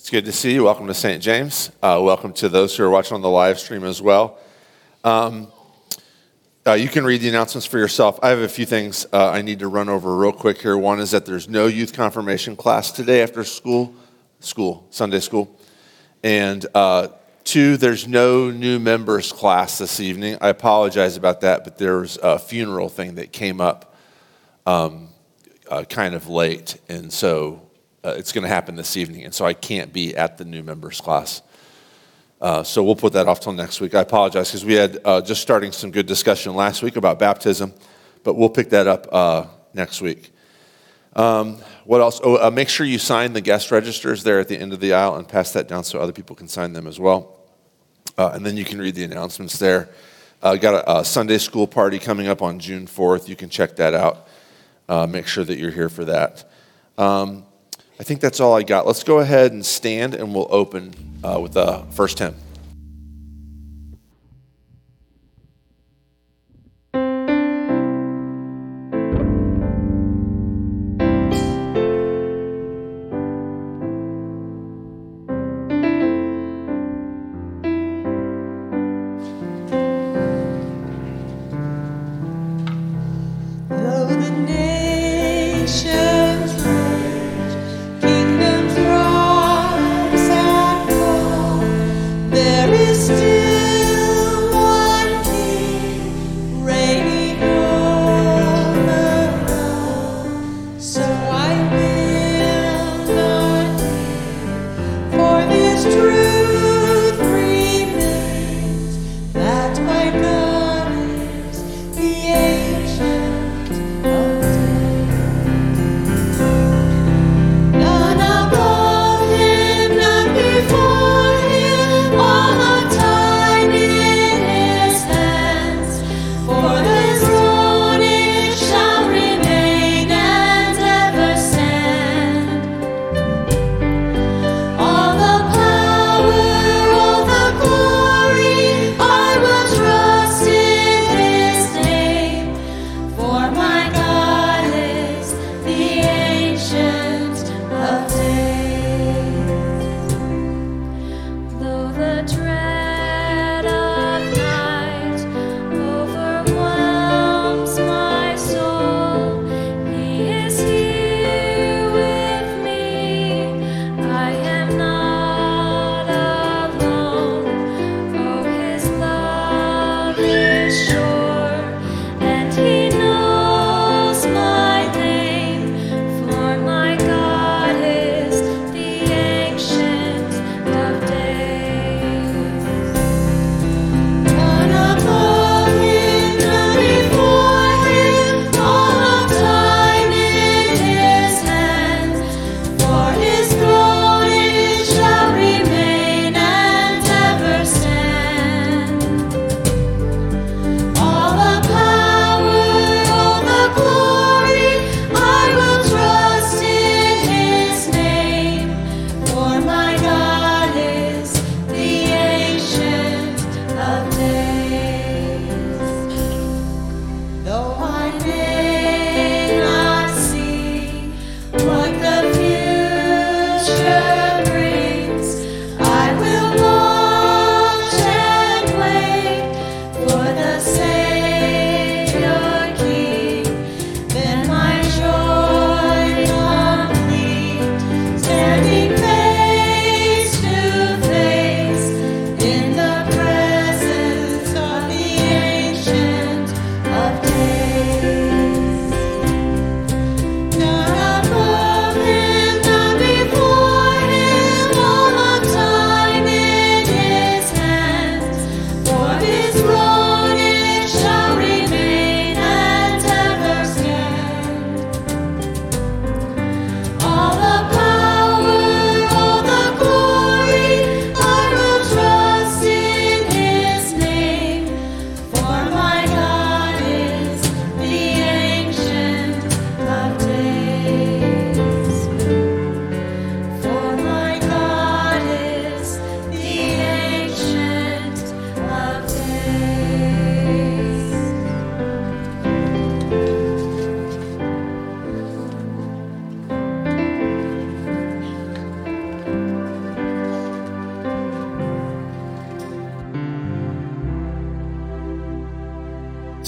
It's good to see you. Welcome to St. James. Uh, welcome to those who are watching on the live stream as well. Um, uh, you can read the announcements for yourself. I have a few things uh, I need to run over real quick here. One is that there's no youth confirmation class today after school, school, Sunday school. And uh, two, there's no new members class this evening. I apologize about that, but there's a funeral thing that came up um, uh, kind of late. And so uh, it's going to happen this evening. And so I can't be at the new members class. Uh, so we'll put that off till next week. I apologize because we had uh, just starting some good discussion last week about baptism, but we'll pick that up uh, next week. Um, what else? Oh, uh, make sure you sign the guest registers there at the end of the aisle and pass that down so other people can sign them as well. Uh, and then you can read the announcements there. Uh, got a, a, Sunday school party coming up on June 4th. You can check that out. make sure that you're here for that. Um, I think that's all I got. Let's go ahead and stand and we'll open uh, with the first hymn.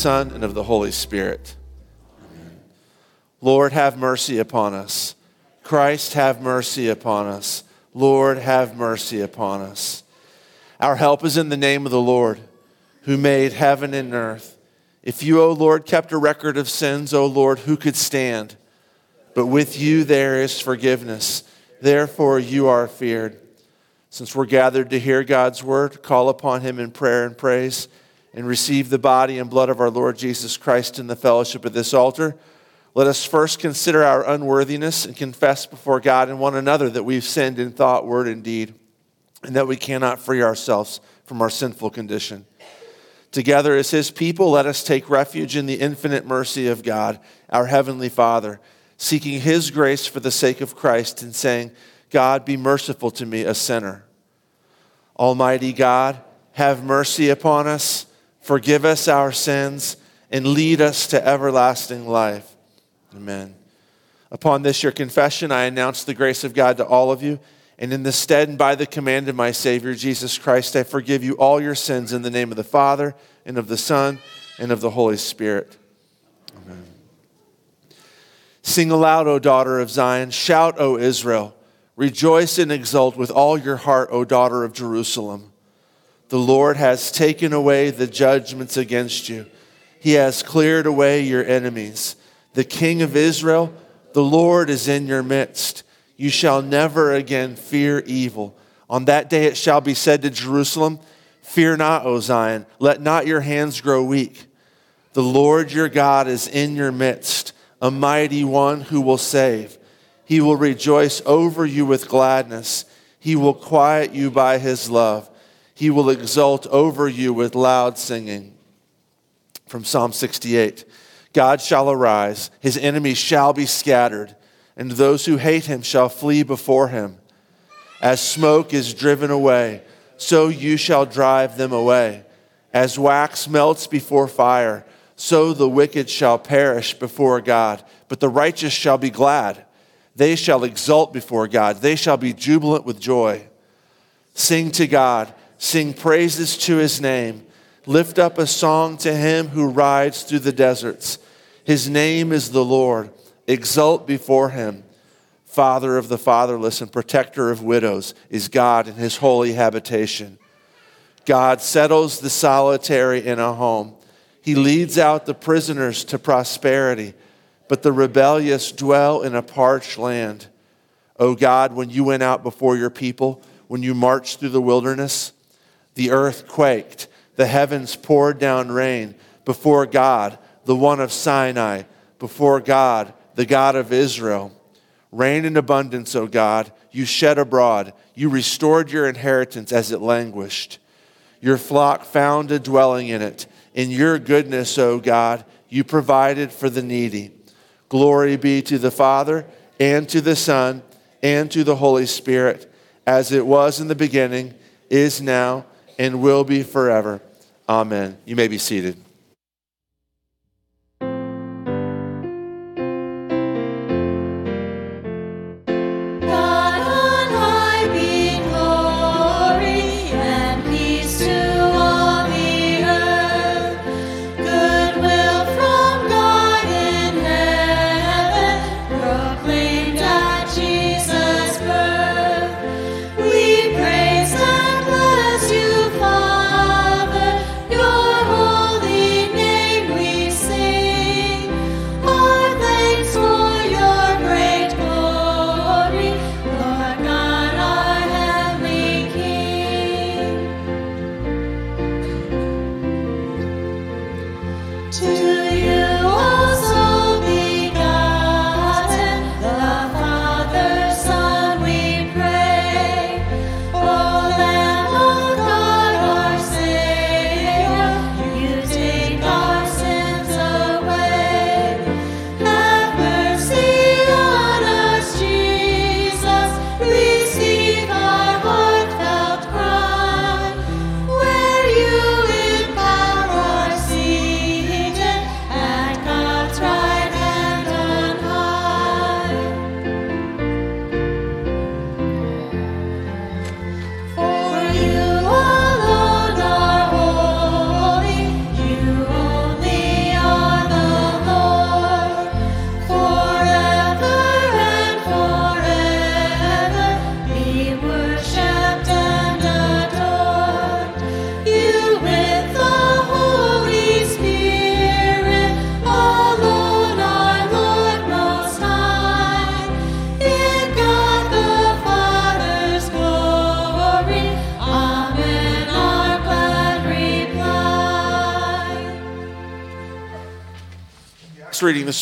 Son, and of the Holy Spirit. Lord, have mercy upon us. Christ, have mercy upon us. Lord, have mercy upon us. Our help is in the name of the Lord, who made heaven and earth. If you, O Lord, kept a record of sins, O Lord, who could stand? But with you there is forgiveness. Therefore you are feared. Since we're gathered to hear God's word, call upon him in prayer and praise, and receive the body and blood of our Lord Jesus Christ in the fellowship of this altar. Let us first consider our unworthiness and confess before God and one another that we've sinned in thought, word, and deed, and that we cannot free ourselves from our sinful condition. Together as his people, let us take refuge in the infinite mercy of God, our heavenly Father, seeking his grace for the sake of Christ and saying, God, be merciful to me, a sinner. Almighty God, have mercy upon us, forgive us our sins, and lead us to everlasting life. Amen. Upon this, your confession, I announce the grace of God to all of you. And in the stead and by the command of my Savior, Jesus Christ, I forgive you all your sins in the name of the Father, and of the Son, and of the Holy Spirit. Amen. Sing aloud, O daughter of Zion. Shout, O Israel. Rejoice and exult with all your heart, O daughter of Jerusalem. The Lord has taken away the judgments against you, He has cleared away your enemies. The King of Israel, the Lord is in your midst. You shall never again fear evil. On that day it shall be said to Jerusalem, Fear not, O Zion, let not your hands grow weak. The Lord your God is in your midst, a mighty one who will save. He will rejoice over you with gladness. He will quiet you by his love. He will exult over you with loud singing. From Psalm 68 God shall arise, his enemies shall be scattered, and those who hate him shall flee before him. As smoke is driven away, so you shall drive them away. As wax melts before fire, so the wicked shall perish before God, but the righteous shall be glad. They shall exult before God. They shall be jubilant with joy. Sing to God. Sing praises to his name. Lift up a song to him who rides through the deserts. His name is the Lord. Exult before him. Father of the fatherless and protector of widows is God in his holy habitation. God settles the solitary in a home. He leads out the prisoners to prosperity but the rebellious dwell in a parched land. O God, when you went out before your people, when you marched through the wilderness, the earth quaked, the heavens poured down rain before God, the one of Sinai, before God, the God of Israel. Rain in abundance, O God, you shed abroad, you restored your inheritance as it languished. Your flock found a dwelling in it. In your goodness, O God, you provided for the needy. Glory be to the Father, and to the Son, and to the Holy Spirit, as it was in the beginning, is now, and will be forever. Amen. You may be seated.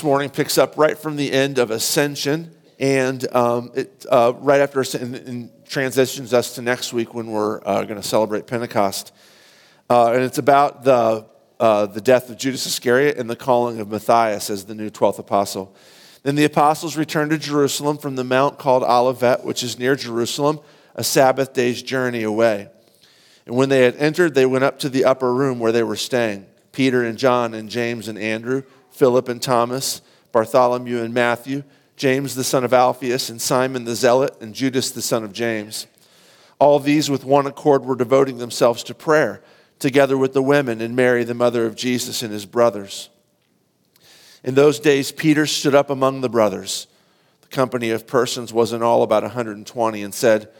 Morning picks up right from the end of Ascension, and um, it, uh, right after and, and, transitions us to next week when we're uh, going to celebrate Pentecost. Uh, and it's about the, uh, the death of Judas Iscariot and the calling of Matthias as the new 12th apostle. Then the apostles returned to Jerusalem from the mount called Olivet, which is near Jerusalem, a Sabbath day's journey away. And when they had entered, they went up to the upper room where they were staying Peter and John and James and Andrew, Philip and Thomas, Bartholomew and Matthew, James the son of Alphaeus, and Simon the Zealot, and Judas the son of James. All these with one accord were devoting themselves to prayer, together with the women and Mary, the mother of Jesus, and his brothers. In those days, Peter stood up among the brothers. The company of persons was in all about 120, and said,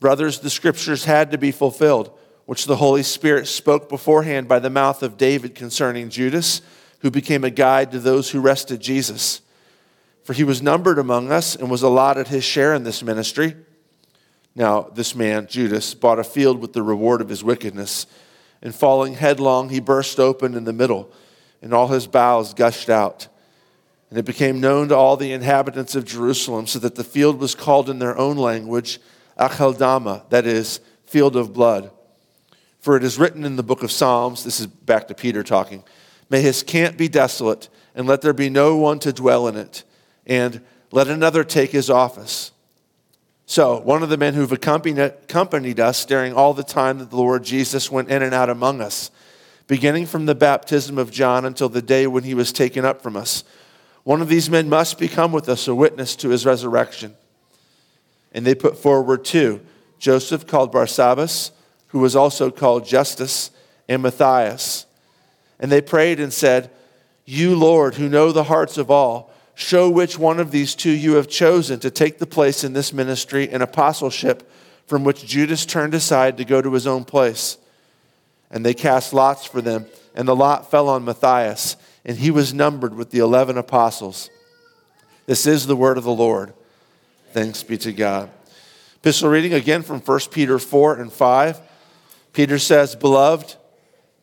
Brothers, the scriptures had to be fulfilled which the Holy Spirit spoke beforehand by the mouth of David concerning Judas, who became a guide to those who arrested Jesus. For he was numbered among us and was allotted his share in this ministry. Now, this man, Judas, bought a field with the reward of his wickedness, and falling headlong, he burst open in the middle, and all his bowels gushed out. And it became known to all the inhabitants of Jerusalem, so that the field was called in their own language Acheldama, that is, field of blood. For it is written in the book of Psalms, this is back to Peter talking, May his camp be desolate, and let there be no one to dwell in it, and let another take his office. So, one of the men who've accompanied us during all the time that the Lord Jesus went in and out among us, beginning from the baptism of John until the day when he was taken up from us, one of these men must become with us a witness to his resurrection. And they put forward two Joseph, called Barsabbas, who was also called Justus, and Matthias. And they prayed and said, You, Lord, who know the hearts of all, show which one of these two you have chosen to take the place in this ministry and apostleship from which Judas turned aside to go to his own place. And they cast lots for them, and the lot fell on Matthias, and he was numbered with the eleven apostles. This is the word of the Lord. Thanks be to God. Epistle reading again from 1 Peter 4 and 5. Peter says, Beloved,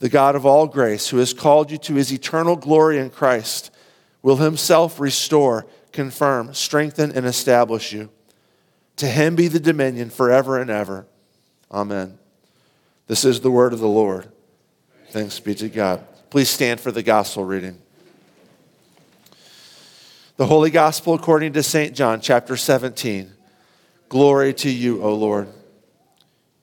the God of all grace, who has called you to his eternal glory in Christ, will himself restore, confirm, strengthen, and establish you. To him be the dominion forever and ever. Amen. This is the word of the Lord. Thanks be to God. Please stand for the gospel reading. The Holy Gospel according to St. John, chapter 17. Glory to you, O Lord.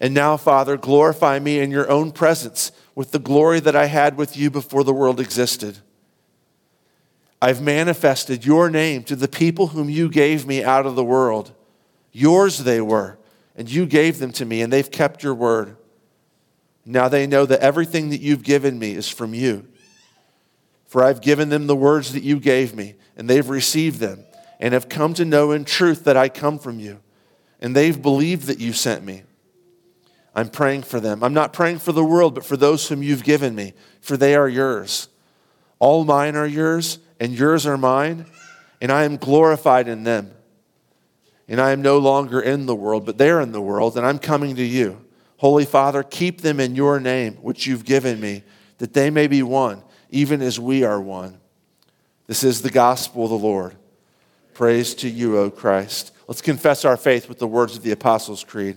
And now, Father, glorify me in your own presence with the glory that I had with you before the world existed. I've manifested your name to the people whom you gave me out of the world. Yours they were, and you gave them to me, and they've kept your word. Now they know that everything that you've given me is from you. For I've given them the words that you gave me, and they've received them, and have come to know in truth that I come from you. And they've believed that you sent me. I'm praying for them. I'm not praying for the world, but for those whom you've given me, for they are yours. All mine are yours, and yours are mine, and I am glorified in them. And I am no longer in the world, but they're in the world, and I'm coming to you. Holy Father, keep them in your name, which you've given me, that they may be one, even as we are one. This is the gospel of the Lord. Praise to you, O Christ. Let's confess our faith with the words of the Apostles' Creed.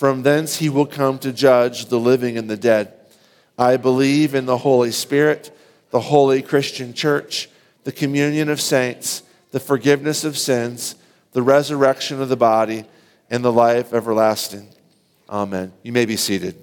From thence he will come to judge the living and the dead. I believe in the Holy Spirit the holy Christian church, the communion of saints, the forgiveness of sins, the resurrection of the body, and the life everlasting. Amen. You may be seated.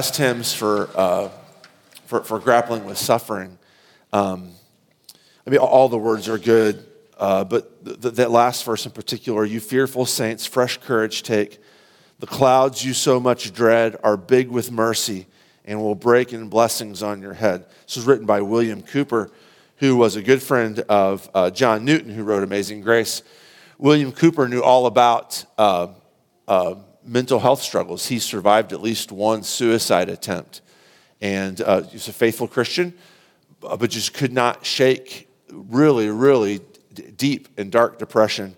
Best hymns for, uh, for, for, grappling with suffering. Um, I mean, all the words are good, uh, but th- th- that last verse in particular, you fearful saints, fresh courage take. The clouds you so much dread are big with mercy and will break in blessings on your head. This was written by William Cowper, who was a good friend of uh, John Newton, who wrote Amazing Grace. William Cowper knew all about uh, uh mental health struggles. He survived at least one suicide attempt. And uh, he's a faithful Christian, uh, but just could not shake really, really d- deep and dark depression.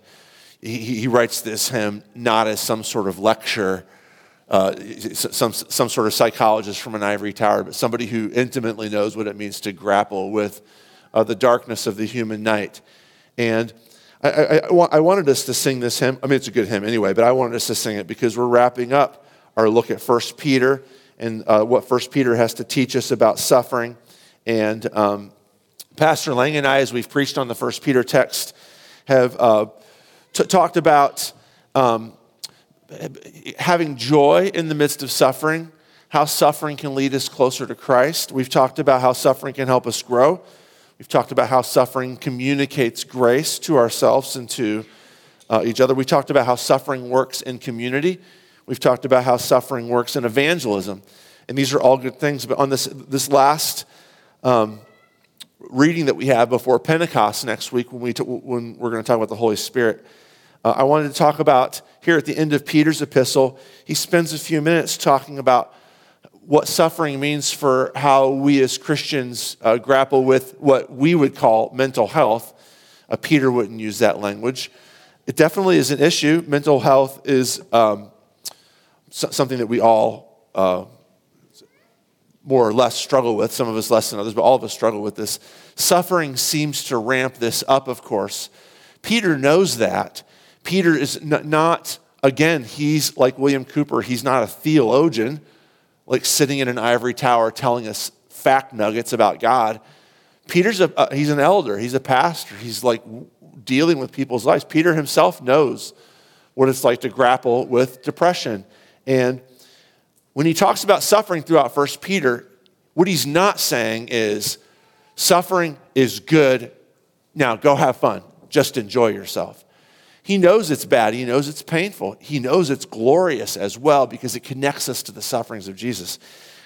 He, he, writes this hymn not as some sort of lecture, uh, some, some sort of psychologist from an ivory tower, but somebody who intimately knows what it means to grapple with uh, the darkness of the human night. And I, I, I, wanted us to sing this hymn. I mean, it's a good hymn anyway, but I wanted us to sing it because we're wrapping up our look at 1 Peter and uh, what 1 Peter has to teach us about suffering. And um, Pastor Lang and I, as we've preached on the First Peter text, have uh, t- talked about um, having joy in the midst of suffering, how suffering can lead us closer to Christ. We've talked about how suffering can help us grow. We've talked about how suffering communicates grace to ourselves and to uh, each other. We talked about how suffering works in community. We've talked about how suffering works in evangelism. And these are all good things. But on this, this last um, reading that we have before Pentecost next week, when, we t- when we're going to talk about the Holy Spirit, uh, I wanted to talk about here at the end of Peter's epistle, he spends a few minutes talking about what suffering means for how we as Christians uh, grapple with what we would call mental health. Uh, Peter wouldn't use that language. It definitely is an issue. Mental health is um, something that we all uh, more or less struggle with, some of us less than others, but all of us struggle with this. Suffering seems to ramp this up, of course. Peter knows that. Peter is not, again, he's like William Cowper, he's not a theologian, like sitting in an ivory tower telling us fact nuggets about God. Peter's a, uh, he's an elder, he's a pastor, he's like dealing with people's lives. Peter himself knows what it's like to grapple with depression. And when he talks about suffering throughout 1 Peter, what he's not saying is suffering is good. Now go have fun. Just enjoy yourself. He knows it's bad. He knows it's painful. He knows it's glorious as well because it connects us to the sufferings of Jesus.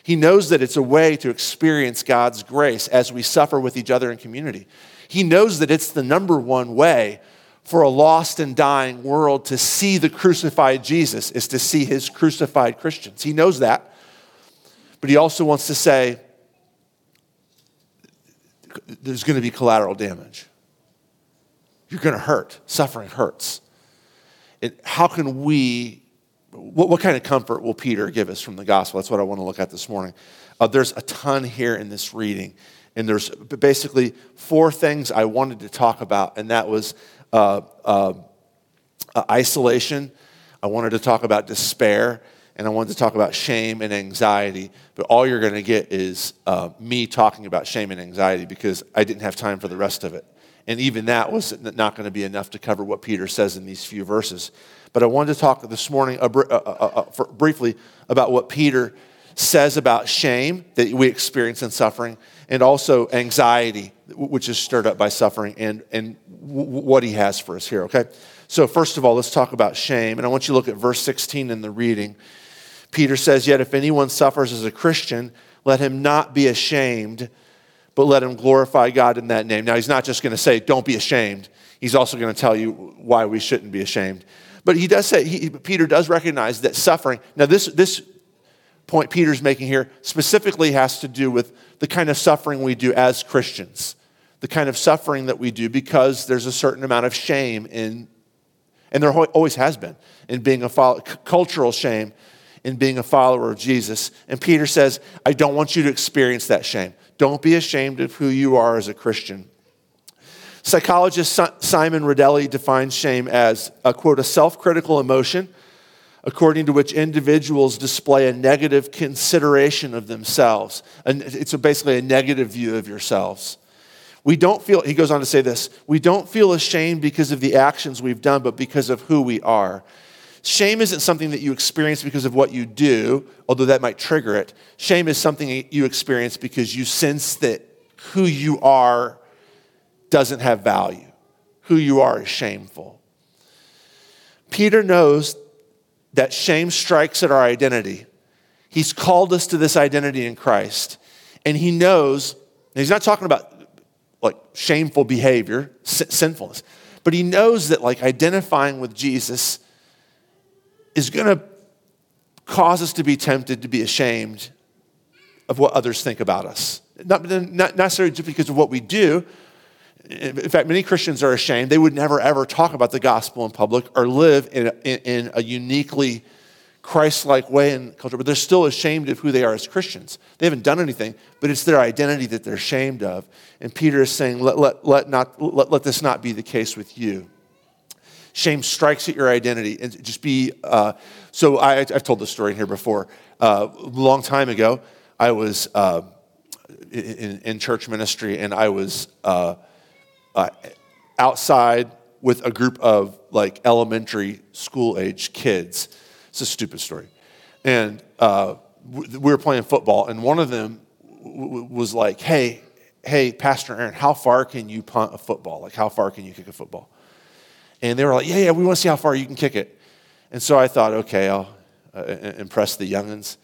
He knows that it's a way to experience God's grace as we suffer with each other in community. He knows that it's the number one way for a lost and dying world to see the crucified Jesus is to see his crucified Christians. He knows that. But he also wants to say there's going to be collateral damage. You're going to hurt. Suffering hurts. It, how can we, what, what, kind of comfort will Peter give us from the gospel? That's what I want to look at this morning. Uh, there's a ton here in this reading. And there's basically four things I wanted to talk about, and that was uh, uh, uh, isolation. I wanted to talk about despair, and I wanted to talk about shame and anxiety. But all you're going to get is uh, me talking about shame and anxiety because I didn't have time for the rest of it. And even that was not going to be enough to cover what Peter says in these few verses. But I wanted to talk this morning uh, uh, briefly about what Peter says about shame that we experience in suffering and also anxiety, which is stirred up by suffering, and, and what he has for us here, okay? So, first of all, let's talk about shame. And I want you to look at verse 16 in the reading. Peter says, Yet if anyone suffers as a Christian, let him not be ashamed, but let him glorify God in that name. Now, he's not just going to say, Don't be ashamed. He's also going to tell you why we shouldn't be ashamed. But he does say, he, Peter does recognize that suffering, now, this, this point Peter's making here specifically has to do with the kind of suffering we do as Christians, the kind of suffering that we do because there's a certain amount of shame in, and there always has been, in being a cultural shame in being a follower of Jesus. And Peter says, I don't want you to experience that shame. Don't be ashamed of who you are as a Christian. Psychologist Simon Rodelli defines shame as a quote, a self critical emotion according to which individuals display a negative consideration of themselves. And it's basically a negative view of yourselves. We don't feel, he goes on to say this, we don't feel ashamed because of the actions we've done, but because of who we are. Shame isn't something that you experience because of what you do, although that might trigger it. Shame is something you experience because you sense that who you are doesn't have value. Who you are is shameful. Peter knows that shame strikes at our identity. He's called us to this identity in Christ. And he knows, he's not talking about like shameful behavior, sinfulness, but he knows that like identifying with Jesus is going to cause us to be tempted to be ashamed of what others think about us. Not, not necessarily just because of what we do, in fact, many Christians are ashamed. They would never, ever talk about the gospel in public or live in a, in a uniquely Christ like way in culture, but they're still ashamed of who they are as Christians. They haven't done anything, but it's their identity that they're ashamed of. And Peter is saying, let, let, let, not, let, let this not be the case with you. Shame strikes at your identity and just be. Uh, so I, have told this story in here before. Uh, a long time ago, I was. Uh, in, in church ministry, and I was uh, uh, outside with a group of like elementary school age kids. It's a stupid story. And uh, we were playing football, and one of them was like, hey, hey, Pastor Aaron, how far can you punt a football? Like, how far can you kick a football? And they were like, yeah, yeah, we want to see how far you can kick it. And so I thought, okay, I'll uh, impress the youngins.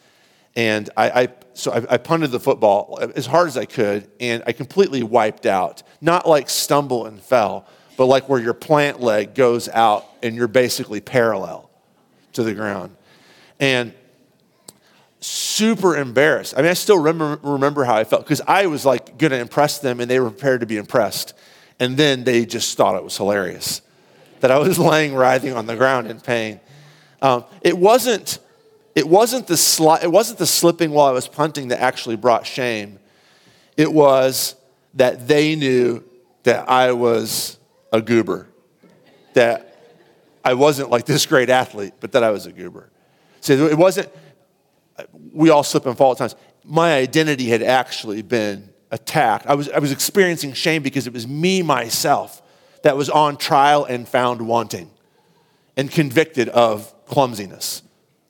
And I, I so I, I, punted the football as hard as I could, and I completely wiped out. Not like stumble and fell, but like where your plant leg goes out and you're basically parallel to the ground. And super embarrassed. I mean, I still remember, remember how I felt because I was like going to impress them and they were prepared to be impressed. And then they just thought it was hilarious that I was laying writhing on the ground in pain. Um, it wasn't. It wasn't, the sli- it wasn't the slipping while I was punting that actually brought shame. It was that they knew that I was a goober, that I wasn't like this great athlete, but that I was a goober. So it wasn't, we all slip and fall at times. My identity had actually been attacked. I was, I was experiencing shame because it was me, myself, that was on trial and found wanting and convicted of clumsiness,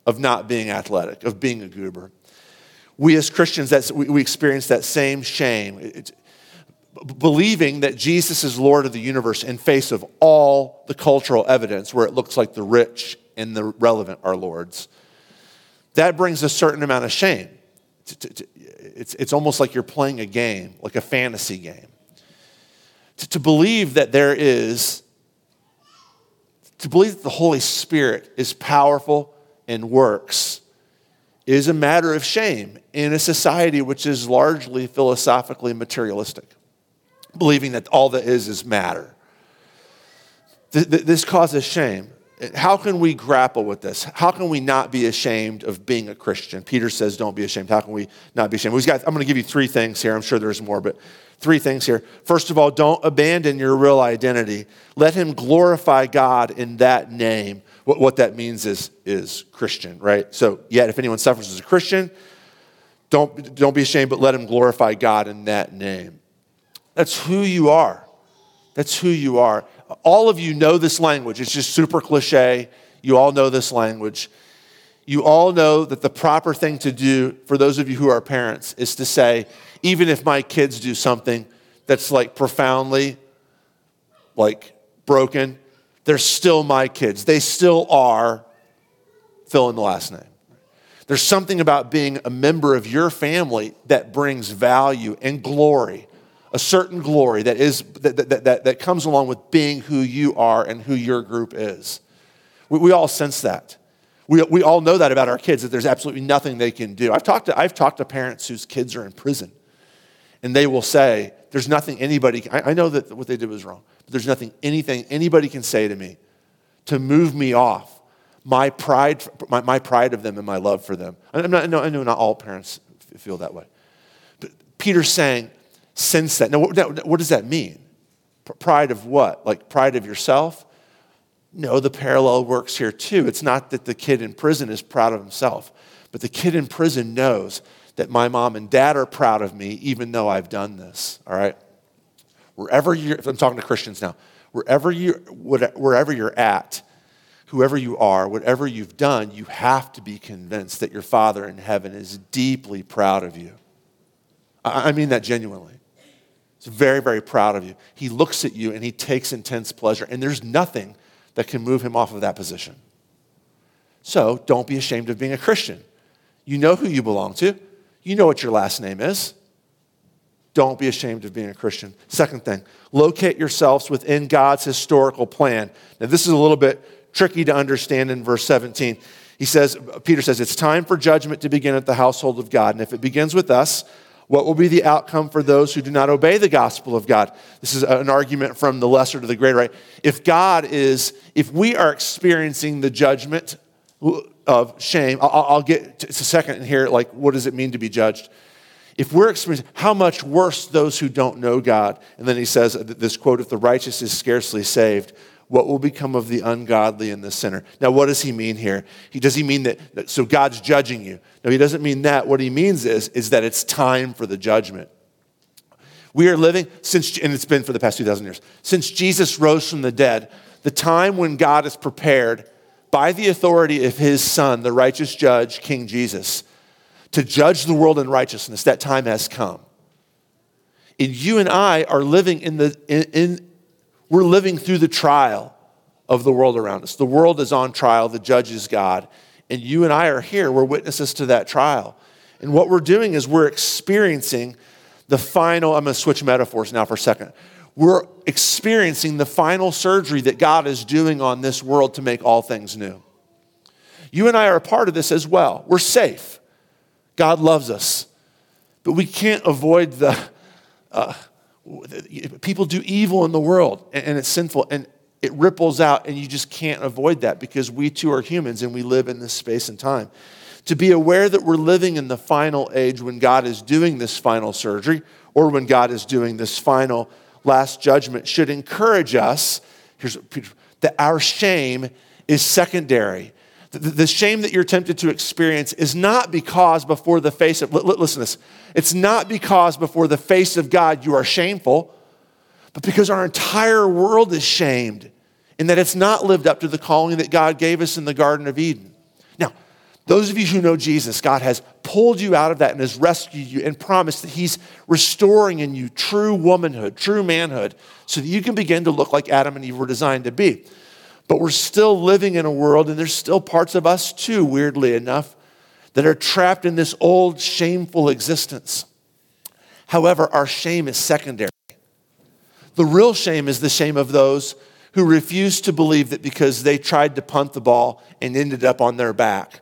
of not being athletic, of being a goober. We as Christians, that's, we, we experience that same shame. It's, believing that Jesus is Lord of the universe in face of all the cultural evidence where it looks like the rich and the relevant are lords that brings a certain amount of shame. It's, it's almost like you're playing a game, like a fantasy game. To, to believe that there is, to believe that the Holy Spirit is powerful and works is a matter of shame in a society which is largely philosophically materialistic, believing that all that is is matter. This causes shame how can we grapple with this? How can we not be ashamed of being a Christian? Peter says, don't be ashamed. How can we not be ashamed? Got, I'm going to give you three things here. I'm sure there's more, but three things here. First of all, don't abandon your real identity. Let him glorify God in that name. What, what that means is, is Christian, right? So, yet, if anyone suffers as a Christian, don't, don't be ashamed, but let him glorify God in that name. That's who you are. That's who you are all of you know this language. It's just super cliche. You all know this language. You all know that the proper thing to do for those of you who are parents is to say, even if my kids do something that's like profoundly like broken, they're still my kids. They still are fill in the last name. There's something about being a member of your family that brings value and glory a certain glory that, is, that, that, that, that comes along with being who you are and who your group is. We, we all sense that. We, we all know that about our kids, that there's absolutely nothing they can do. I've talked, to, I've talked to parents whose kids are in prison, and they will say, There's nothing anybody, I, I know that what they did was wrong, but there's nothing, anything anybody can say to me to move me off my pride, my, my pride of them and my love for them. I'm not, no, I know not all parents feel that way. But Peter's saying, sense that. Now, what, what does that mean? Pride of what? Like pride of yourself? No, the parallel works here too. It's not that the kid in prison is proud of himself, but the kid in prison knows that my mom and dad are proud of me even though I've done this, all right? Wherever you're, I'm talking to Christians now, wherever, you, wherever you're at, whoever you are, whatever you've done, you have to be convinced that your Father in heaven is deeply proud of you. I mean that genuinely. He's very, very proud of you. He looks at you and he takes intense pleasure, and there's nothing that can move him off of that position. So don't be ashamed of being a Christian. You know who you belong to, you know what your last name is. Don't be ashamed of being a Christian. Second thing, locate yourselves within God's historical plan. Now, this is a little bit tricky to understand in verse 17. He says, Peter says, it's time for judgment to begin at the household of God. And if it begins with us, what will be the outcome for those who do not obey the gospel of God? This is an argument from the lesser to the greater, right? If God is, if we are experiencing the judgment of shame, I'll, I'll get to a second in here, like, what does it mean to be judged? If we're experiencing, how much worse those who don't know God? And then he says this quote, if the righteous is scarcely saved, what will become of the ungodly and the sinner? Now, what does he mean here? He, does he mean that, that, so God's judging you? No, he doesn't mean that. What he means is, is that it's time for the judgment. We are living since, and it's been for the past 2,000 years, since Jesus rose from the dead, the time when God is prepared by the authority of his son, the righteous judge, King Jesus, to judge the world in righteousness, that time has come. And you and I are living in the, in, in, we're living through the trial of the world around us. The world is on trial, the judge is God. And you and I are here, we're witnesses to that trial. And what we're doing is we're experiencing the final, I'm going to switch metaphors now for a second. We're experiencing the final surgery that God is doing on this world to make all things new. You and I are a part of this as well. We're safe. God loves us. But we can't avoid the, uh, people do evil in the world and it's sinful and it ripples out and you just can't avoid that because we too are humans and we live in this space and time to be aware that we're living in the final age when God is doing this final surgery or when God is doing this final last judgment should encourage us here's that our shame is secondary. The shame that you're tempted to experience is not because before the face of, listen this, it's not because before the face of God you are shameful, but because our entire world is shamed in that it's not lived up to the calling that God gave us in the Garden of Eden. Now, those of you who know Jesus, God has pulled you out of that and has rescued you and promised that He's restoring in you true womanhood, true manhood, so that you can begin to look like Adam and Eve were designed to be. But we're still living in a world, and there's still parts of us too, weirdly enough, that are trapped in this old, shameful existence. However, our shame is secondary. The real shame is the shame of those who refuse to believe that because they tried to punt the ball and ended up on their back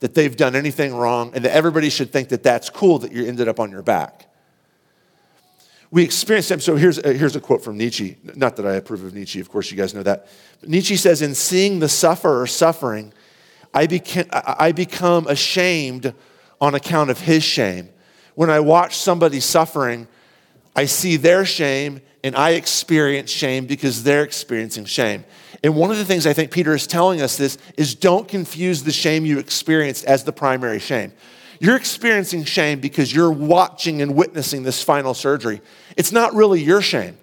that they've done anything wrong and that everybody should think that that's cool that you ended up on your back. We experience them. So here's, uh, here's a quote from Nietzsche. Not that I approve of Nietzsche, of course, you guys know that. But Nietzsche says, In seeing the sufferer suffering, I, beca- I become ashamed on account of his shame. When I watch somebody suffering, I see their shame and I experience shame because they're experiencing shame. And one of the things I think Peter is telling us this is don't confuse the shame you experienced as the primary shame. You're experiencing shame because you're watching and witnessing this final surgery. It's not really your shame.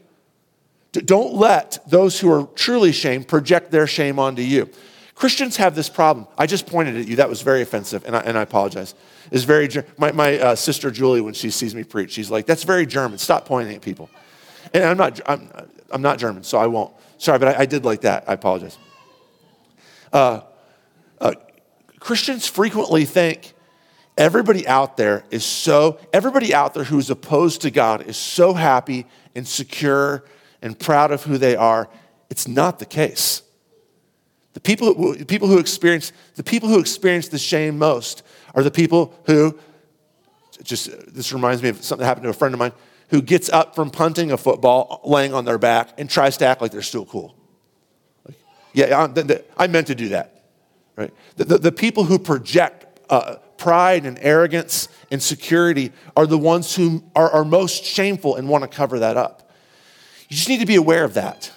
Don't let those who are truly shamed project their shame onto you. Christians have this problem. I just pointed at you. That was very offensive, and I, and I apologize. It's very my, my uh, sister Julie, when she sees me preach, she's like, "That's very German. Stop pointing at people." And I'm not, I'm, I'm not German, so I won't. Sorry, but I, I did like that. I apologize. Uh, uh, Christians frequently think everybody out there is so, everybody out there who's opposed to God is so happy and secure and proud of who they are. It's not the case. The people, who, people who experience the people who experience the shame most are the people who just this reminds me of something that happened to a friend of mine who gets up from punting a football laying on their back and tries to act like they're still cool. Like, yeah, I, meant to do that. Right? The, the, the people who project uh, pride and arrogance and security are the ones who are, are most shameful and want to cover that up. You just need to be aware of that.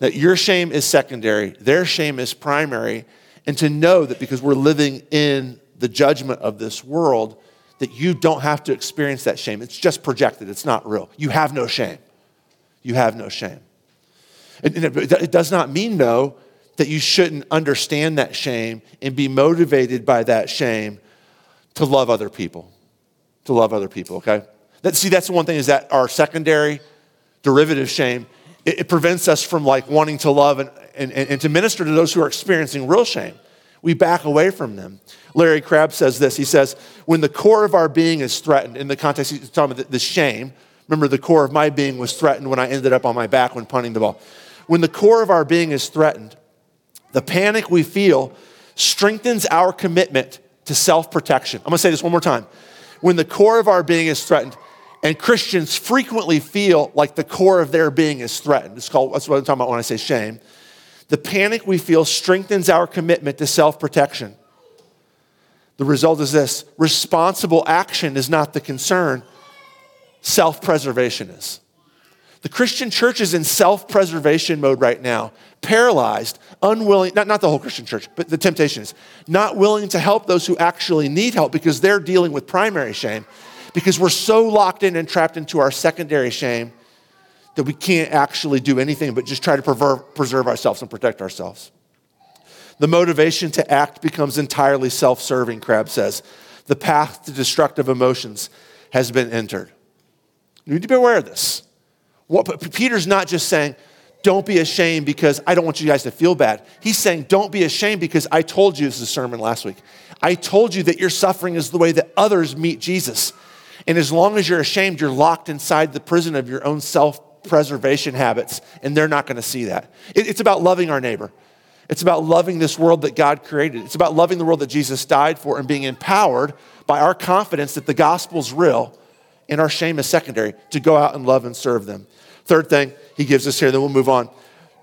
That your shame is secondary, their shame is primary, and to know that because we're living in the judgment of this world, that you don't have to experience that shame. It's just projected, it's not real. You have no shame. You have no shame. And it does not mean, though, that you shouldn't understand that shame and be motivated by that shame to love other people. To love other people, okay? That, see, that's the one thing is that our secondary derivative shame, it, it prevents us from like wanting to love and, and, and to minister to those who are experiencing real shame. We back away from them. Larry Crabb says this. He says, when the core of our being is threatened, in the context, he's talking about the, the shame. Remember, the core of my being was threatened when I ended up on my back when punting the ball. When the core of our being is threatened, the panic we feel strengthens our commitment to self protection. I'm gonna say this one more time. When the core of our being is threatened, and Christians frequently feel like the core of their being is threatened. It's called, that's what I'm talking about when I say shame. The panic we feel strengthens our commitment to self protection. The result is this responsible action is not the concern, self preservation is. The Christian church is in self preservation mode right now, paralyzed, unwilling, not, not the whole Christian church, but the temptation is not willing to help those who actually need help because they're dealing with primary shame, because we're so locked in and trapped into our secondary shame that we can't actually do anything but just try to preserve, preserve ourselves and protect ourselves. The motivation to act becomes entirely self serving, Crabb says. The path to destructive emotions has been entered. You need to be aware of this. What, Peter's not just saying, don't be ashamed because I don't want you guys to feel bad. He's saying, don't be ashamed because I told you, this is a sermon last week. I told you that your suffering is the way that others meet Jesus. And as long as you're ashamed, you're locked inside the prison of your own self preservation habits, and they're not going to see that. It's about loving our neighbor. It's about loving this world that God created. It's about loving the world that Jesus died for and being empowered by our confidence that the gospel's real and our shame is secondary to go out and love and serve them. Third thing he gives us here, then we'll move on.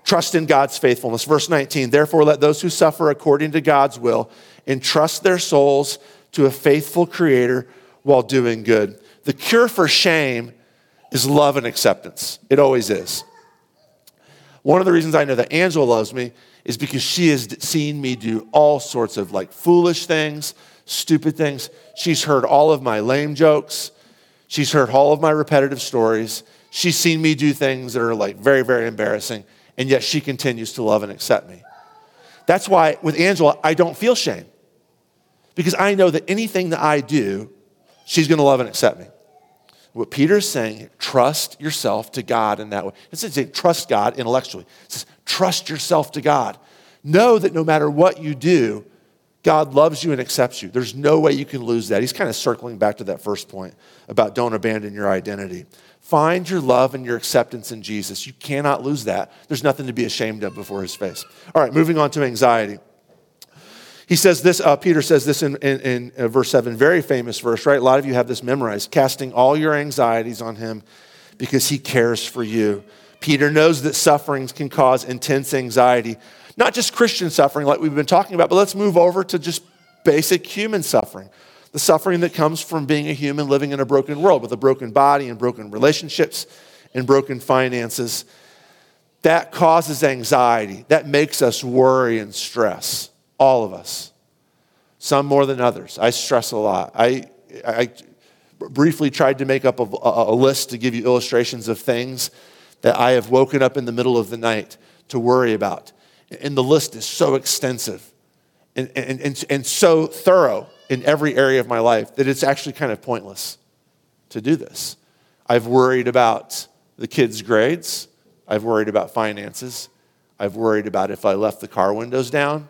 Trust in God's faithfulness. Verse 19, therefore let those who suffer according to God's will entrust their souls to a faithful creator while doing good. The cure for shame is love and acceptance. It always is. One of the reasons I know that Angela loves me is because she has seen me do all sorts of like foolish things, stupid things. She's heard all of my lame jokes. She's heard all of my repetitive stories. She's seen me do things that are like very, very embarrassing, and yet she continues to love and accept me. That's why with Angela, I don't feel shame because I know that anything that I do, she's going to love and accept me. What Peter's saying, trust yourself to God in that way. It says trust God intellectually. It says trust yourself to God. Know that no matter what you do, God loves you and accepts you. There's no way you can lose that. He's kind of circling back to that first point about don't abandon your identity. Find your love and your acceptance in Jesus. You cannot lose that. There's nothing to be ashamed of before his face. All right, moving on to anxiety. He says this, uh, Peter says this in, in, in uh, verse 7, very famous verse, right? A lot of you have this memorized. Casting all your anxieties on him because he cares for you. Peter knows that sufferings can cause intense anxiety, not just Christian suffering like we've been talking about, but let's move over to just basic human suffering. The suffering that comes from being a human living in a broken world with a broken body and broken relationships and broken finances. That causes anxiety. That makes us worry and stress. All of us. Some more than others. I stress a lot. I, I briefly tried to make up a, a, list to give you illustrations of things that I have woken up in the middle of the night to worry about. And the list is so extensive and, and, and, and so thorough in every area of my life that it's actually kind of pointless to do this. I've worried about the kids' grades. I've worried about finances. I've worried about if I left the car windows down.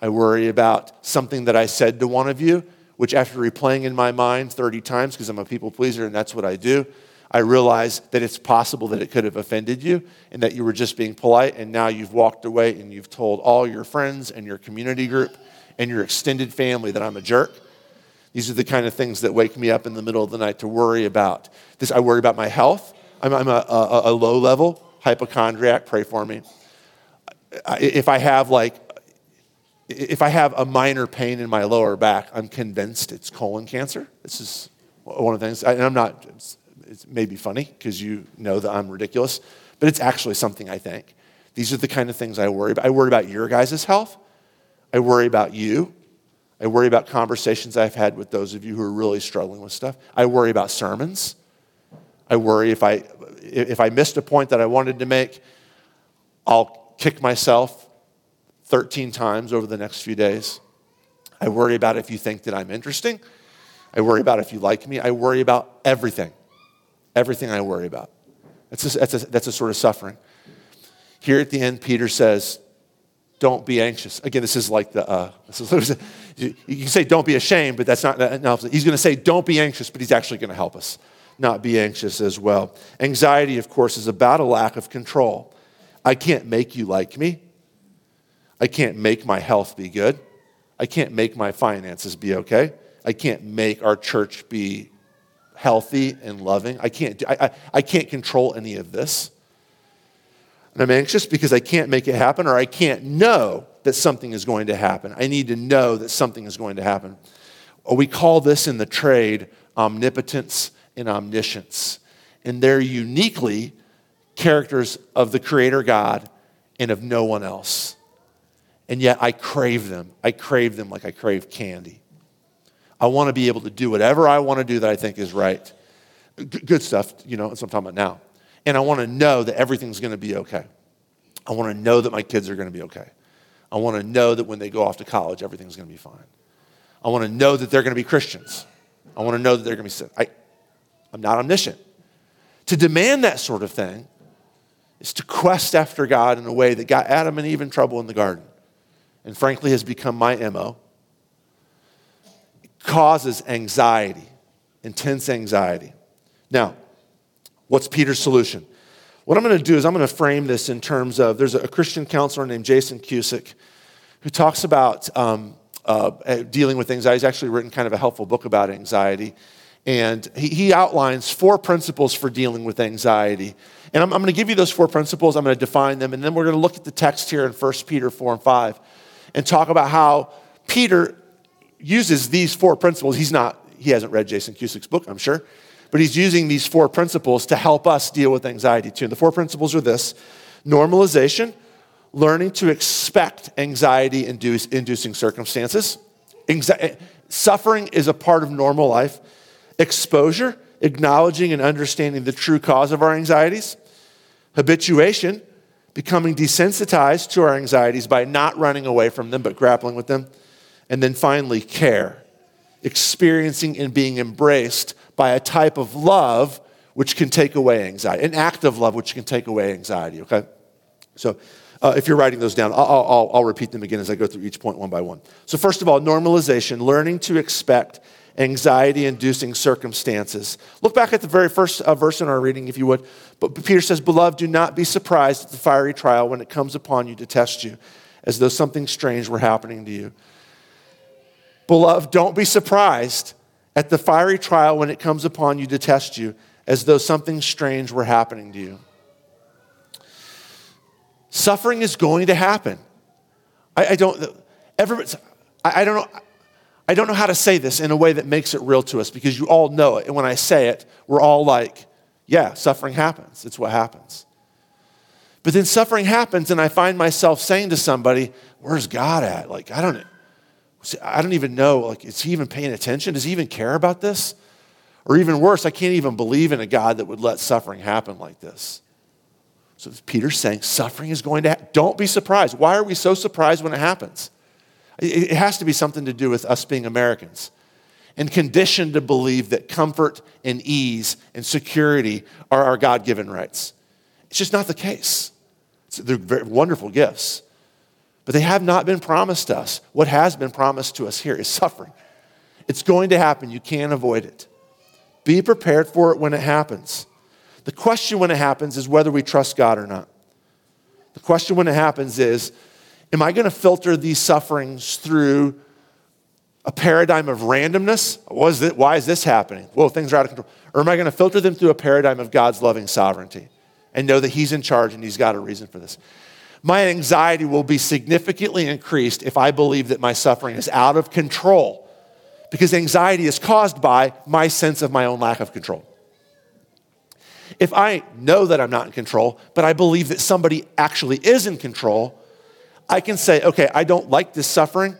I worry about something that I said to one of you, which after replaying in my mind 30 times, because I'm a people pleaser and that's what I do, I realize that it's possible that it could have offended you and that you were just being polite, and now you've walked away and you've told all your friends and your community group and your extended family that I'm a jerk. These are the kind of things that wake me up in the middle of the night to worry about. This, I worry about my health. I'm, I'm a, a, a low level hypochondriac. Pray for me. If I have like if I have a minor pain in my lower back, I'm convinced it's colon cancer. This is one of the things, and I'm not, it's, it's maybe funny because you know that I'm ridiculous, but it's actually something I think. These are the kind of things I worry about. I worry about your guys' health. I worry about you. I worry about conversations I've had with those of you who are really struggling with stuff. I worry about sermons. I worry if I, if I missed a point that I wanted to make, I'll kick myself 13 times over the next few days. I worry about if you think that I'm interesting. I worry about if you like me. I worry about everything. Everything I worry about. That's a, that's a, that's a sort of suffering. Here at the end, Peter says, Don't be anxious. Again, this is like the, uh, you can say, Don't be ashamed, but that's not, no, he's going to say, Don't be anxious, but he's actually going to help us not be anxious as well. Anxiety, of course, is about a lack of control. I can't make you like me. I can't make my health be good. I can't make my finances be okay. I can't make our church be healthy and loving. I can't, do, I, I, I can't control any of this. And I'm anxious because I can't make it happen or I can't know that something is going to happen. I need to know that something is going to happen. Oh, we call this in the trade omnipotence and omniscience. And they're uniquely characters of the Creator God and of no one else. And yet I crave them. I crave them like I crave candy. I want to be able to do whatever I want to do that I think is right. Good stuff, you know, that's what I'm talking about now. And I want to know that everything's going to be okay. I want to know that my kids are going to be okay. I want to know that when they go off to college, everything's going to be fine. I want to know that they're going to be Christians. I want to know that they're going to be I, I'm not omniscient. To demand that sort of thing is to quest after God in a way that got Adam and Eve in trouble in the garden. And frankly, has become my MO. It causes anxiety, intense anxiety. Now, what's Peter's solution? What I'm going to do is I'm going to frame this in terms of there's a Christian counselor named Jason Cusick who talks about um, uh, dealing with anxiety. He's actually written kind of a helpful book about anxiety. And he, he outlines four principles for dealing with anxiety. And I'm, I'm going to give you those four principles. I'm going to define them. And then we're going to look at the text here in 1 Peter 4 and 5 and talk about how Peter uses these four principles. He's not, he hasn't read Jason Cusick's book, I'm sure, but he's using these four principles to help us deal with anxiety too. And the four principles are this normalization, learning to expect anxiety inducing circumstances. Anxi- eh, suffering is a part of normal life. Exposure, acknowledging and understanding the true cause of our anxieties. Habituation, becoming desensitized to our anxieties by not running away from them, but grappling with them. And then finally, care, experiencing and being embraced by a type of love which can take away anxiety, an act of love which can take away anxiety, okay? So, uh, if you're writing those down, I'll, I'll, I'll repeat them again as I go through each point one by one. So, first of all, normalization, learning to expect anxiety inducing circumstances. Look back at the very first uh, verse in our reading, if you would. But Peter says, Beloved, do not be surprised at the fiery trial when it comes upon you to test you, as though something strange were happening to you. Beloved, don't be surprised at the fiery trial when it comes upon you to test you, as though something strange were happening to you. Suffering is going to happen. I, I don't, everybody, I, I don't know. I don't know how to say this in a way that makes it real to us because you all know it. And when I say it, we're all like, yeah, suffering happens. It's what happens. But then suffering happens, and I find myself saying to somebody, Where's God at? Like, I don't, I don't even know. Like, is he even paying attention? Does he even care about this? Or even worse, I can't even believe in a God that would let suffering happen like this. So Peter's saying suffering is going to happen. Don't be surprised. Why are we so surprised when it happens? It has to be something to do with us being Americans and conditioned to believe that comfort and ease and security are our God given rights. It's just not the case. They're wonderful gifts, but they have not been promised us. What has been promised to us here is suffering. It's going to happen. You can't avoid it. Be prepared for it when it happens. The question when it happens is whether we trust God or not. The question when it happens is Am I going to filter these sufferings through a paradigm of randomness? Was it, why is this happening? Well, things are out of control. Or am I going to filter them through a paradigm of God's loving sovereignty and know that He's in charge and He's got a reason for this? My anxiety will be significantly increased if I believe that my suffering is out of control because anxiety is caused by my sense of my own lack of control. If I know that I'm not in control, but I believe that somebody actually is in control, I can say, okay, I don't like this suffering.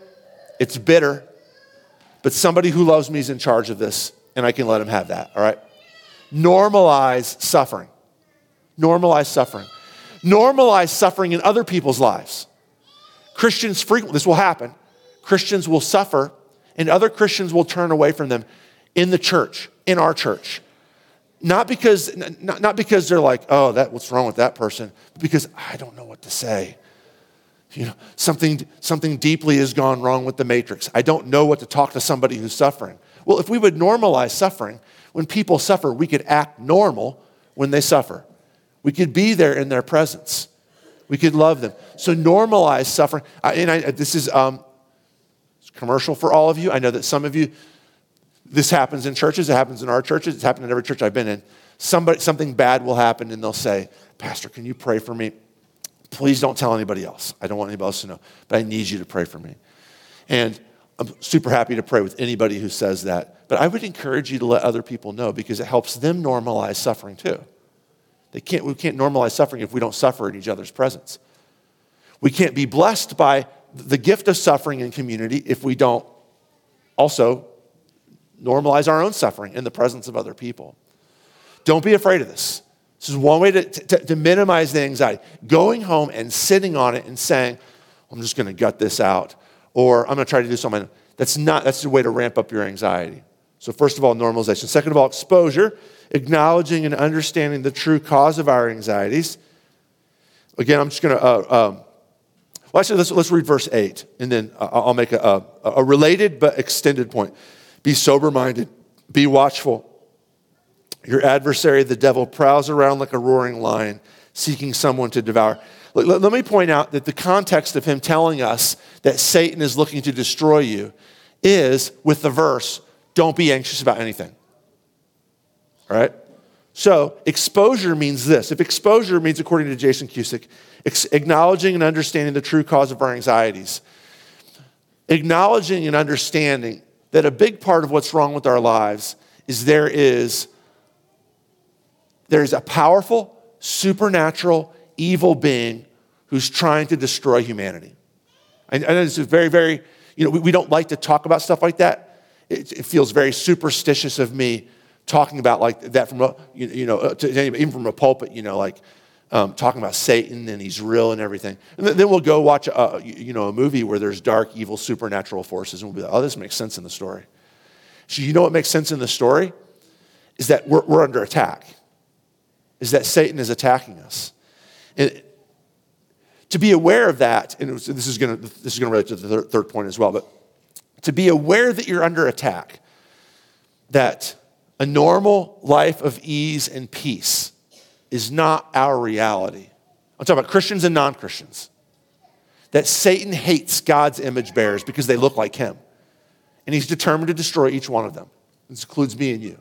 It's bitter, but somebody who loves me is in charge of this, and I can let him have that, all right? Normalize suffering. Normalize suffering. Normalize suffering in other people's lives. Christians frequently, this will happen. Christians will suffer, and other Christians will turn away from them in the church, in our church. Not because, not, not because they're like, oh, that, what's wrong with that person, but because I don't know what to say you know, something, something deeply has gone wrong with the matrix. I don't know what to talk to somebody who's suffering. Well, if we would normalize suffering, when people suffer, we could act normal when they suffer. We could be there in their presence. We could love them. So normalize suffering. And I, this is um, commercial for all of you. I know that some of you, this happens in churches. It happens in our churches. It's happened in every church I've been in. Somebody, something bad will happen, and they'll say, "Pastor, can you pray for me?" Please don't tell anybody else. I don't want anybody else to know, but I need you to pray for me. And I'm super happy to pray with anybody who says that. But I would encourage you to let other people know because it helps them normalize suffering too. They can't, we can't normalize suffering if we don't suffer in each other's presence. We can't be blessed by the gift of suffering in community if we don't also normalize our own suffering in the presence of other people. Don't be afraid of this. This is one way to, to, to minimize the anxiety. Going home and sitting on it and saying, I'm just going to gut this out, or I'm going to try to do something. That's not, that's the way to ramp up your anxiety. So, first of all, normalization. Second of all, exposure, acknowledging and understanding the true cause of our anxieties. Again, I'm just going to, uh, um, well, actually, let's, let's read verse 8, and then I'll make a, a, a related but extended point. Be sober minded, be watchful. Your adversary, the devil, prowls around like a roaring lion, seeking someone to devour. Let, let me point out that the context of him telling us that Satan is looking to destroy you is with the verse, don't be anxious about anything. All right? So, exposure means this. If exposure means, according to Jason Cusick, acknowledging and understanding the true cause of our anxieties, acknowledging and understanding that a big part of what's wrong with our lives is there is there's a powerful, supernatural, evil being who's trying to destroy humanity. I, know this is very, very, you know, we, we don't like to talk about stuff like that. It, it, feels very superstitious of me talking about like that from, a, you, you know, to, even from a pulpit, you know, like um, talking about Satan and he's real and everything. And then we'll go watch, a, you know, a movie where there's dark, evil, supernatural forces and we'll be like, oh, this makes sense in the story. So you know what makes sense in the story? Is that we're, we're under attack is that Satan is attacking us. And to be aware of that, and this is going to this is going to relate to the third point as well, but to be aware that you're under attack, that a normal life of ease and peace is not our reality. I'm talking about Christians and non Christians. That Satan hates God's image bearers because they look like him. And he's determined to destroy each one of them. This includes me and you.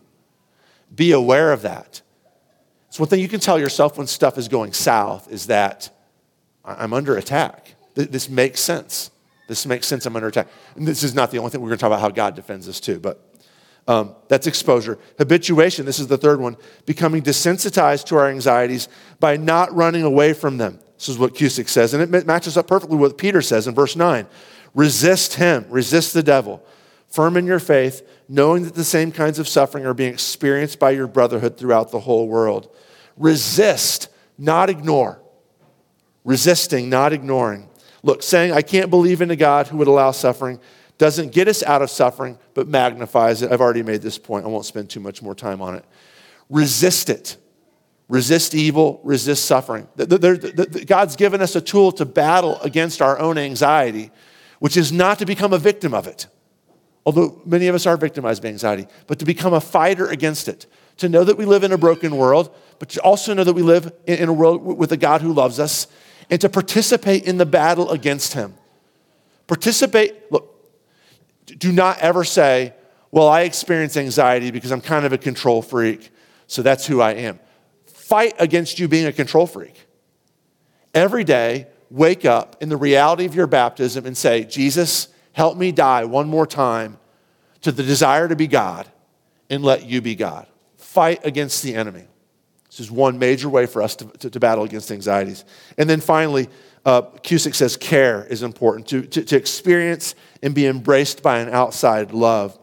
Be aware of that. It's one thing you can tell yourself when stuff is going south is that I'm under attack. This makes sense. This makes sense. I'm under attack. And this is not the only thing. We're going to talk about how God defends us too, but um, that's exposure. Habituation, this is the third one, becoming desensitized to our anxieties by not running away from them. This is what Cusick says, and it matches up perfectly with what Peter says in verse 9. Resist him, resist the devil. Firm in your faith, knowing that the same kinds of suffering are being experienced by your brotherhood throughout the whole world. Resist, not ignore. Resisting, not ignoring. Look, saying, I can't believe in a God who would allow suffering doesn't get us out of suffering, but magnifies it. I've already made this point. I won't spend too much more time on it. Resist it. Resist evil, resist suffering. God's given us a tool to battle against our own anxiety, which is not to become a victim of it, although many of us are victimized by anxiety, but to become a fighter against it, to know that we live in a broken world, but to also know that we live in a world with a God who loves us, and to participate in the battle against Him. Participate, look, do not ever say, Well, I experience anxiety because I'm kind of a control freak, so that's who I am. Fight against you being a control freak. Every day, wake up in the reality of your baptism and say, Jesus, help me die one more time to the desire to be God and let you be God fight against the enemy. This is one major way for us to, to, to battle against anxieties. And then finally, uh, Cusick says care is important to, to, to experience and be embraced by an outside love.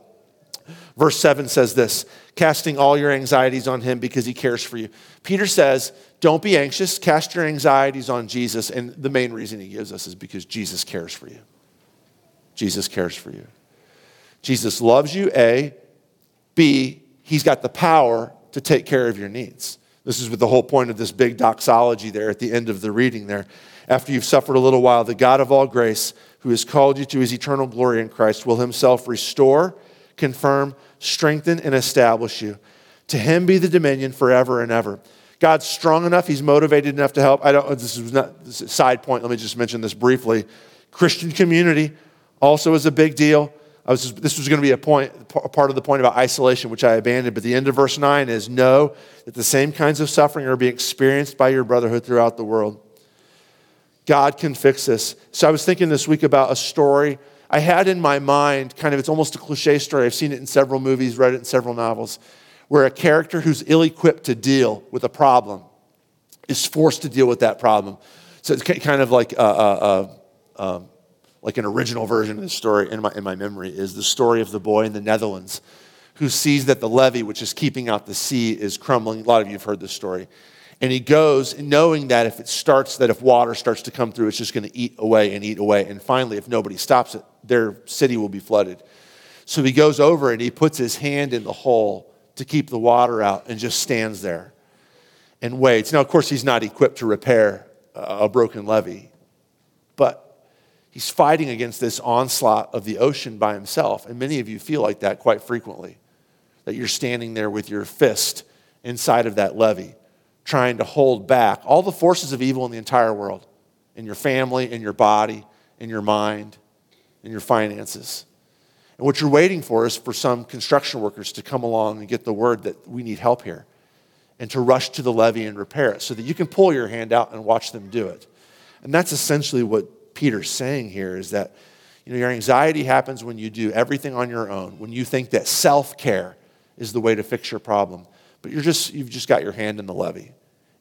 Verse 7 says this casting all your anxieties on him because he cares for you. Peter says, Don't be anxious, cast your anxieties on Jesus. And the main reason he gives us is because Jesus cares for you. Jesus cares for you. Jesus loves you, A. B, He's got the power to take care of your needs. This is with the whole point of this big doxology there at the end of the reading there. After you've suffered a little while, the God of all grace, who has called you to his eternal glory in Christ, will himself restore, confirm, strengthen, and establish you. To him be the dominion forever and ever. God's strong enough, he's motivated enough to help. I don't, this is not this is side point. Let me just mention this briefly. Christian community also is a big deal. Was, this was going to be a point, a part of the point about isolation, which I abandoned. But the end of verse 9 is know that the same kinds of suffering are being experienced by your brotherhood throughout the world. God can fix this. So I was thinking this week about a story I had in my mind, kind of, it's almost a cliche story. I've seen it in several movies, read it in several novels, where a character who's ill equipped to deal with a problem is forced to deal with that problem. So it's kind of like, uh, uh, uh, um, like an original version of the story in my, in my memory is the story of the boy in the Netherlands who sees that the levee, which is keeping out the sea, is crumbling. A lot of you have heard this story. And he goes knowing that if it starts, that if water starts to come through, it's just going to eat away and eat away. And finally, if nobody stops it, their city will be flooded. So he goes over and he puts his hand in the hole to keep the water out and just stands there and waits. Now, of course, he's not equipped to repair a broken levee, but he's fighting against this onslaught of the ocean by himself. And many of you feel like that quite frequently that you're standing there with your fist inside of that levee, trying to hold back all the forces of evil in the entire world, in your family, in your body, in your mind, in your finances. And what you're waiting for is for some construction workers to come along and get the word that we need help here and to rush to the levee and repair it so that you can pull your hand out and watch them do it. And that's essentially what Peter's saying here is that you know, your anxiety happens when you do everything on your own, when you think that self care is the way to fix your problem. But you're just, you've just got your hand in the levee.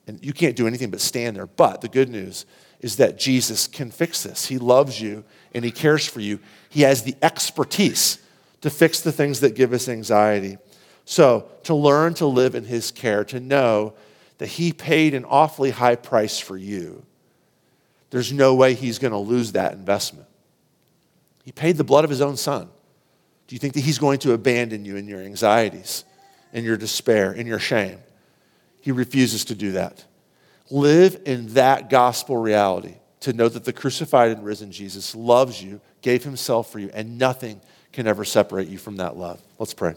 And you can't do anything but stand there. But the good news is that Jesus can fix this. He loves you and He cares for you. He has the expertise to fix the things that give us anxiety. So, to learn to live in His care, to know that He paid an awfully high price for you, there's no way He's going to lose that investment. He paid the blood of His own Son. Do you think that He's going to abandon you in your anxieties, in your despair, in your shame? He refuses to do that. Live in that gospel reality to know that the crucified and risen Jesus loves you, gave himself for you, and nothing can ever separate you from that love. Let's pray.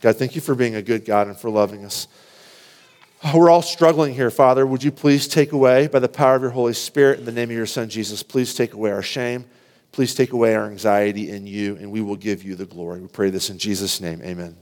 God, thank you for being a good God and for loving us. We're all struggling here, Father. Would you please take away, by the power of your Holy Spirit, in the name of your Son, Jesus, please take away our shame. Please take away our anxiety in you, and we will give you the glory. We pray this in Jesus' name. Amen.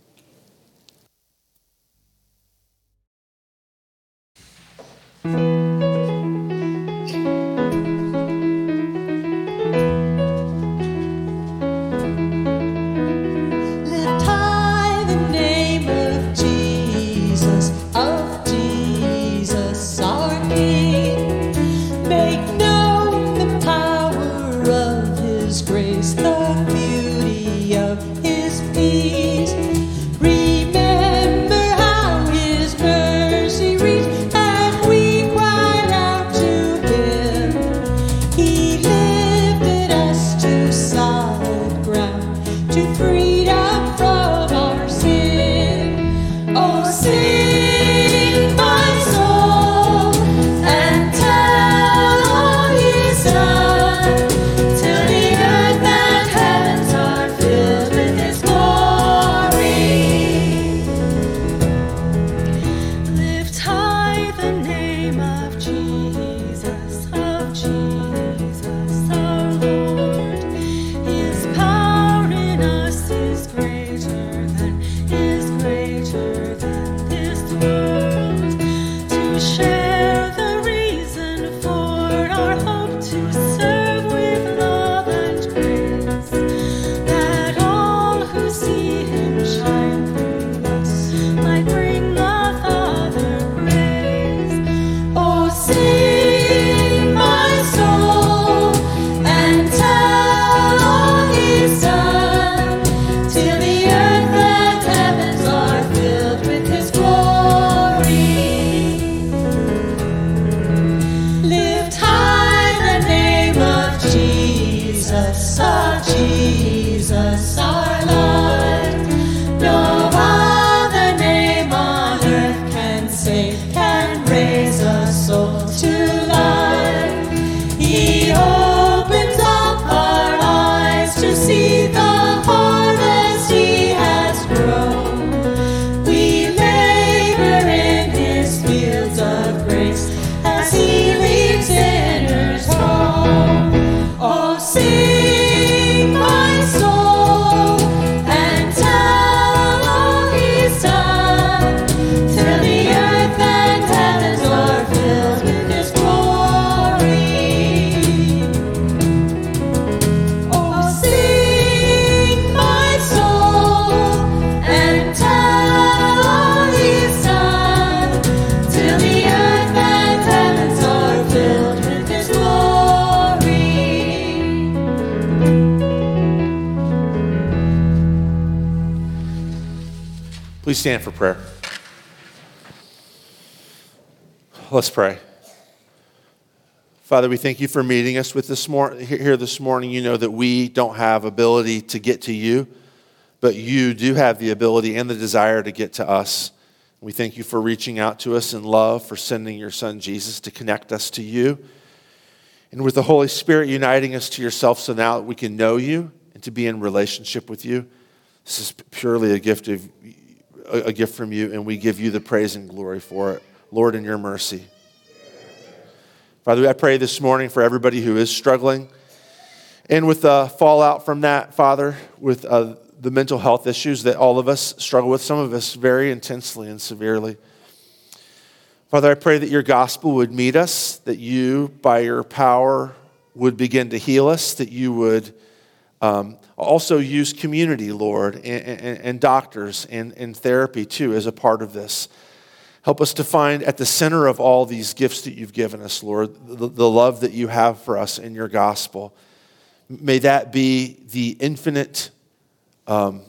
Stand for prayer. Let's pray. Father, we thank you for meeting us with this mor- here this morning. You know that we don't have ability to get to you, but you do have the ability and the desire to get to us. We thank you for reaching out to us in love, for sending your son Jesus to connect us to you. And with the Holy Spirit uniting us to yourself so now that we can know you and to be in relationship with you. This is purely a gift of a gift from you, and we give you the praise and glory for it. Lord, in your mercy. Father, I pray this morning for everybody who is struggling. And with the fallout from that, Father, with uh, the mental health issues that all of us struggle with, some of us very intensely and severely. Father, I pray that your gospel would meet us, that you, by your power, would begin to heal us, that you would um, also use community, Lord, and, and, and doctors and, and therapy too as a part of this. Help us to find at the center of all these gifts that you've given us, Lord, the, the love that you have for us in your gospel. May that be the infinite, um,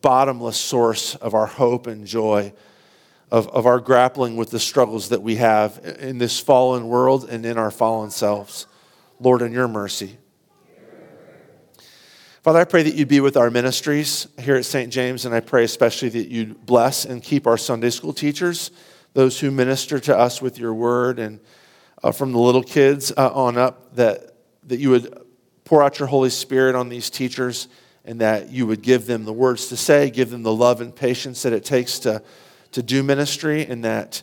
bottomless source of our hope and joy, of, of our grappling with the struggles that we have in this fallen world and in our fallen selves. Lord, in your mercy. Father, I pray that you'd be with our ministries here at St. James, and I pray especially that you'd bless and keep our Sunday school teachers, those who minister to us with your word, and uh, from the little kids uh, on up, that, that you would pour out your Holy Spirit on these teachers, and that you would give them the words to say, give them the love and patience that it takes to, to do ministry, and that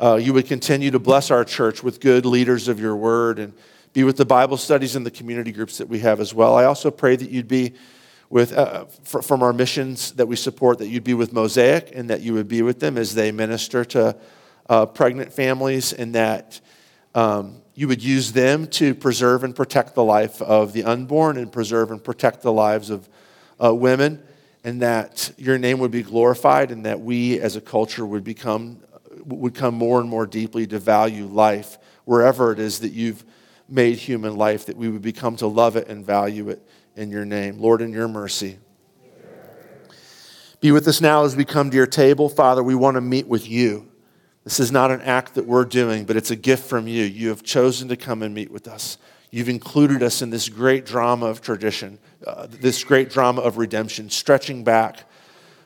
uh, you would continue to bless our church with good leaders of your word and be with the Bible studies and the community groups that we have as well. I also pray that you'd be with, uh, from our missions that we support, that you'd be with Mosaic and that you would be with them as they minister to uh, pregnant families and that um, you would use them to preserve and protect the life of the unborn and preserve and protect the lives of uh, women and that your name would be glorified and that we as a culture would become would come more and more deeply to value life wherever it is that you've made human life, that we would become to love it and value it in your name. Lord, in your mercy. Be with us now as we come to your table. Father, we want to meet with you. This is not an act that we're doing, but it's a gift from you. You have chosen to come and meet with us. You've included us in this great drama of tradition, uh, this great drama of redemption, stretching back,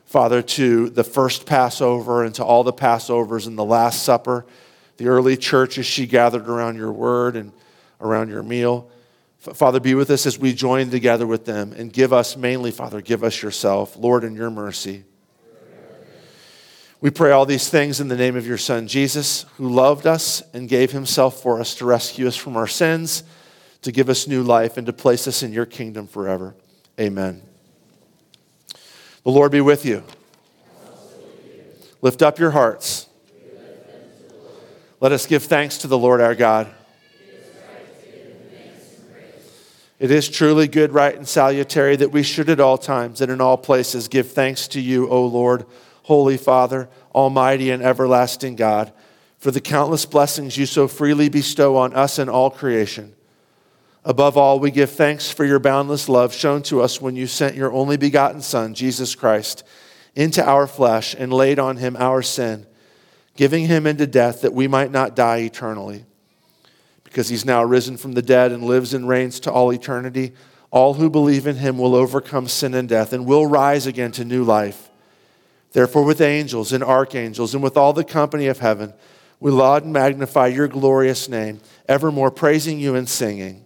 Father, to the first Passover and to all the Passovers and the Last Supper, the early church as she gathered around your word and around your meal. Father, be with us as we join together with them and give us, mainly, Father, give us yourself, Lord, in your mercy. We pray all these things in the name of your Son, Jesus, who loved us and gave himself for us to rescue us from our sins, to give us new life, and to place us in your kingdom forever. Amen. The Lord be with you. Lift up your hearts. Let us give thanks to the Lord our God. It is truly good, right, and salutary that we should at all times and in all places give thanks to you, O Lord, Holy Father, Almighty and everlasting God, for the countless blessings you so freely bestow on us and all creation. Above all, we give thanks for your boundless love shown to us when you sent your only begotten Son, Jesus Christ, into our flesh and laid on him our sin, giving him into death that we might not die eternally because he's now risen from the dead and lives and reigns to all eternity. All who believe in him will overcome sin and death and will rise again to new life. Therefore, with angels and archangels and with all the company of heaven, we laud and magnify your glorious name, evermore praising you and singing.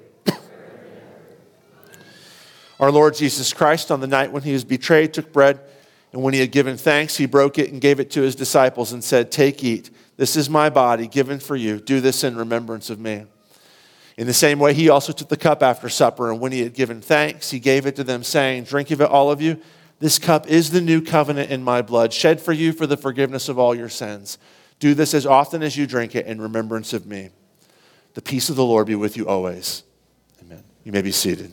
Our Lord Jesus Christ, on the night when he was betrayed, took bread, and when he had given thanks, he broke it and gave it to his disciples and said, Take, eat. This is my body given for you. Do this in remembrance of me. In the same way, he also took the cup after supper, and when he had given thanks, he gave it to them, saying, Drink of it, all of you. This cup is the new covenant in my blood, shed for you for the forgiveness of all your sins. Do this as often as you drink it in remembrance of me. The peace of the Lord be with you always. Amen. You may be seated.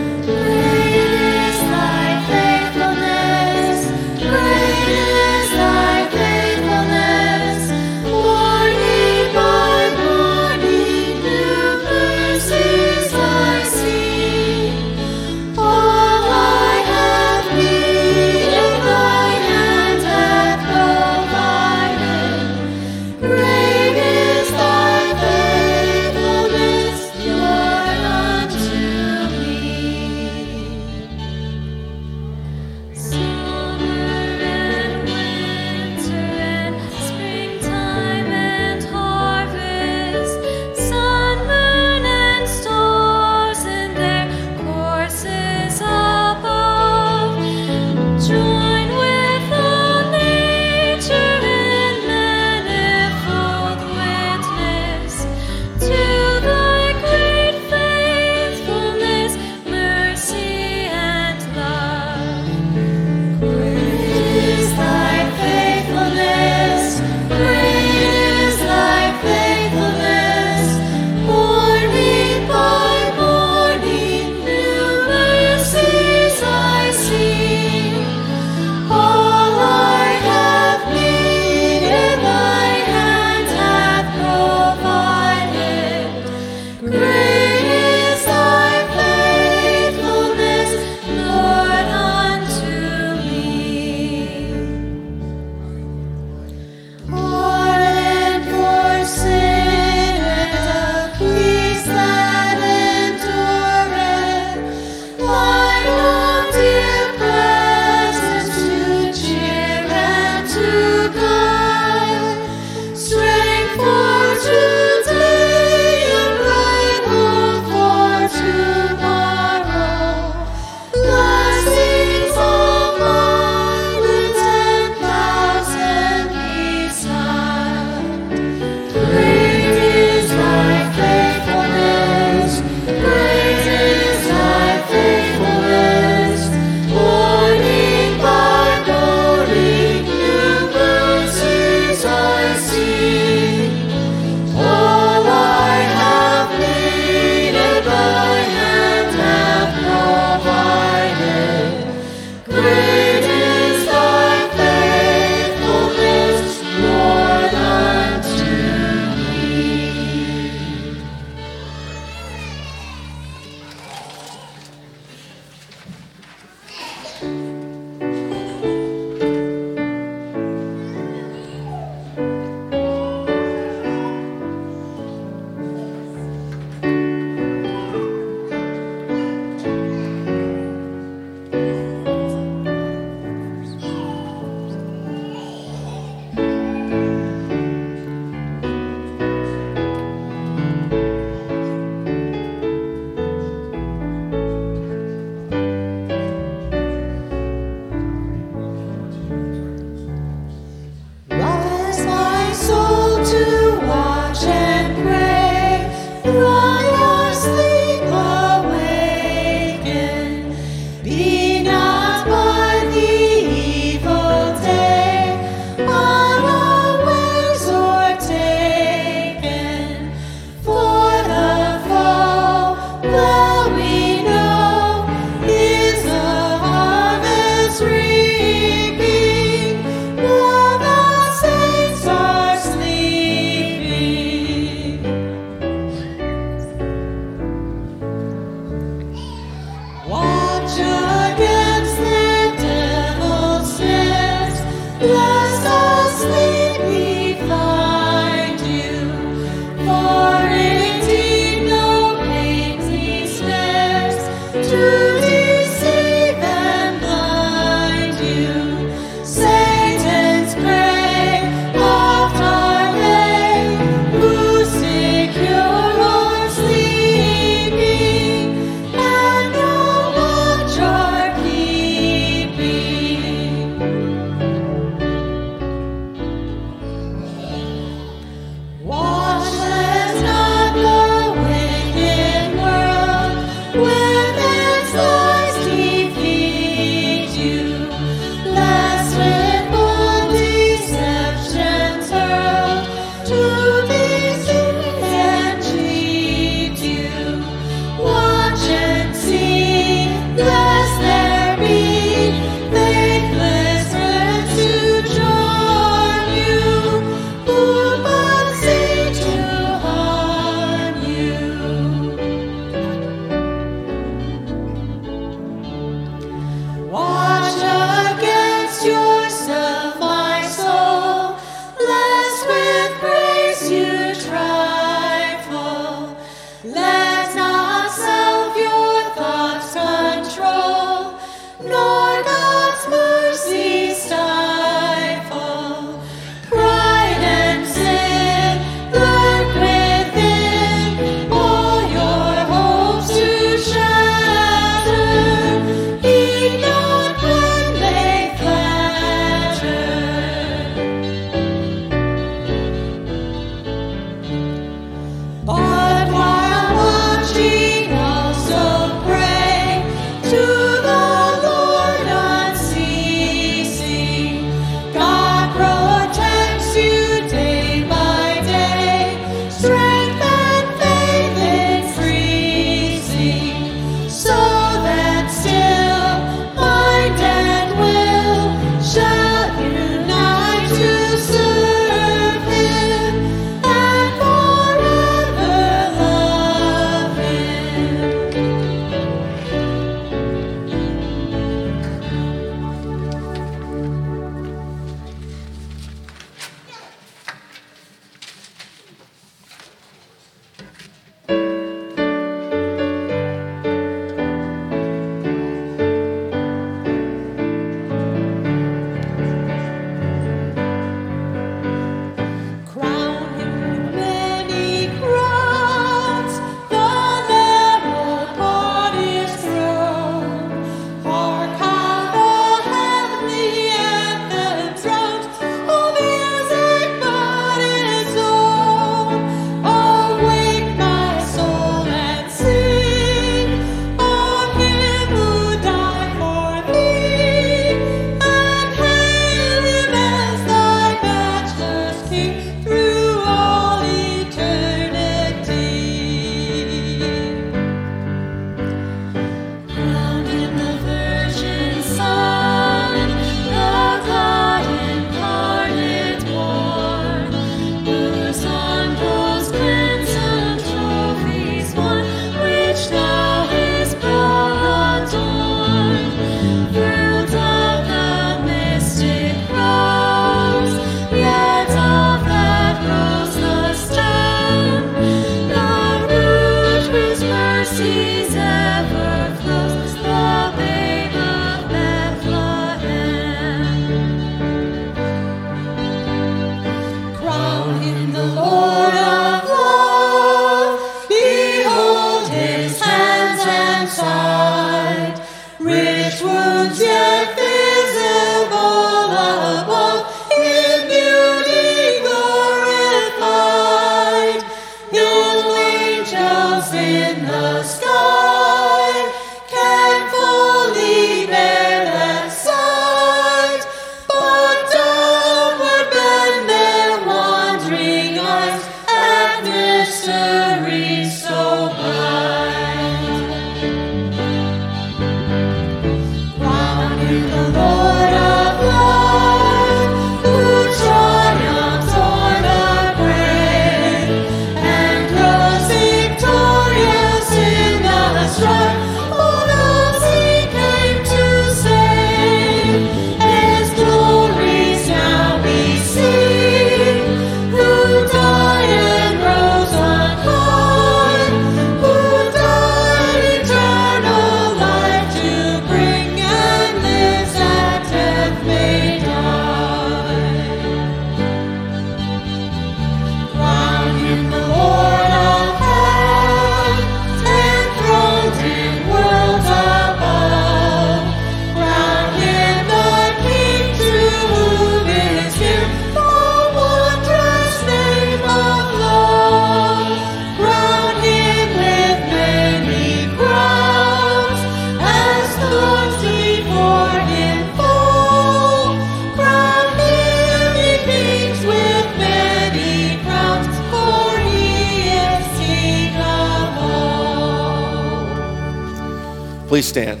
Please stand.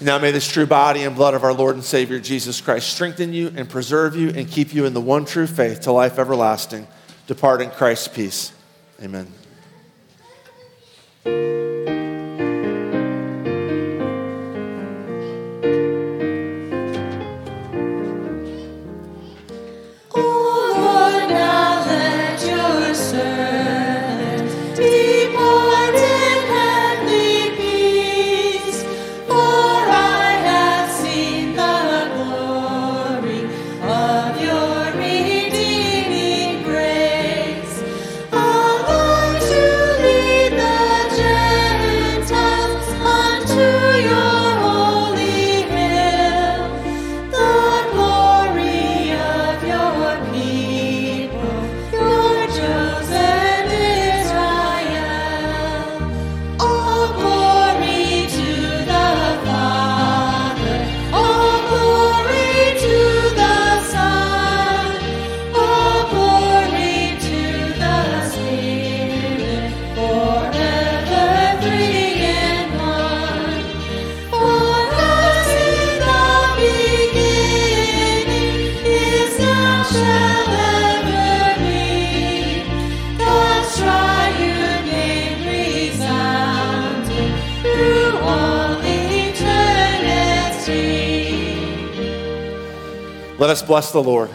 Now may this true body and blood of our Lord and Savior Jesus Christ strengthen you and preserve you and keep you in the one true faith to life everlasting. Depart in Christ's peace. Amen. Let us bless the Lord.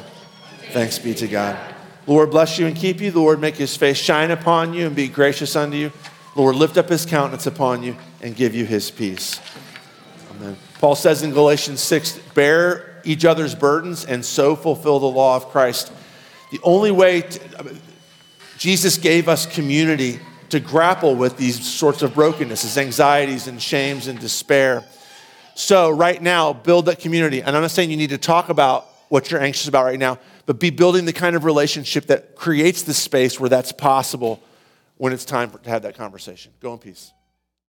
Thanks be to God. Lord bless you and keep you. Lord make his face shine upon you and be gracious unto you. Lord lift up his countenance upon you and give you his peace. Amen. Paul says in Galatians 6 bear each other's burdens and so fulfill the law of Christ. The only way to, Jesus gave us community to grapple with these sorts of brokennesses, anxieties, and shames and despair. So, right now, build that community. And I'm not saying you need to talk about what you're anxious about right now, but be building the kind of relationship that creates the space where that's possible when it's time to have that conversation. Go in peace.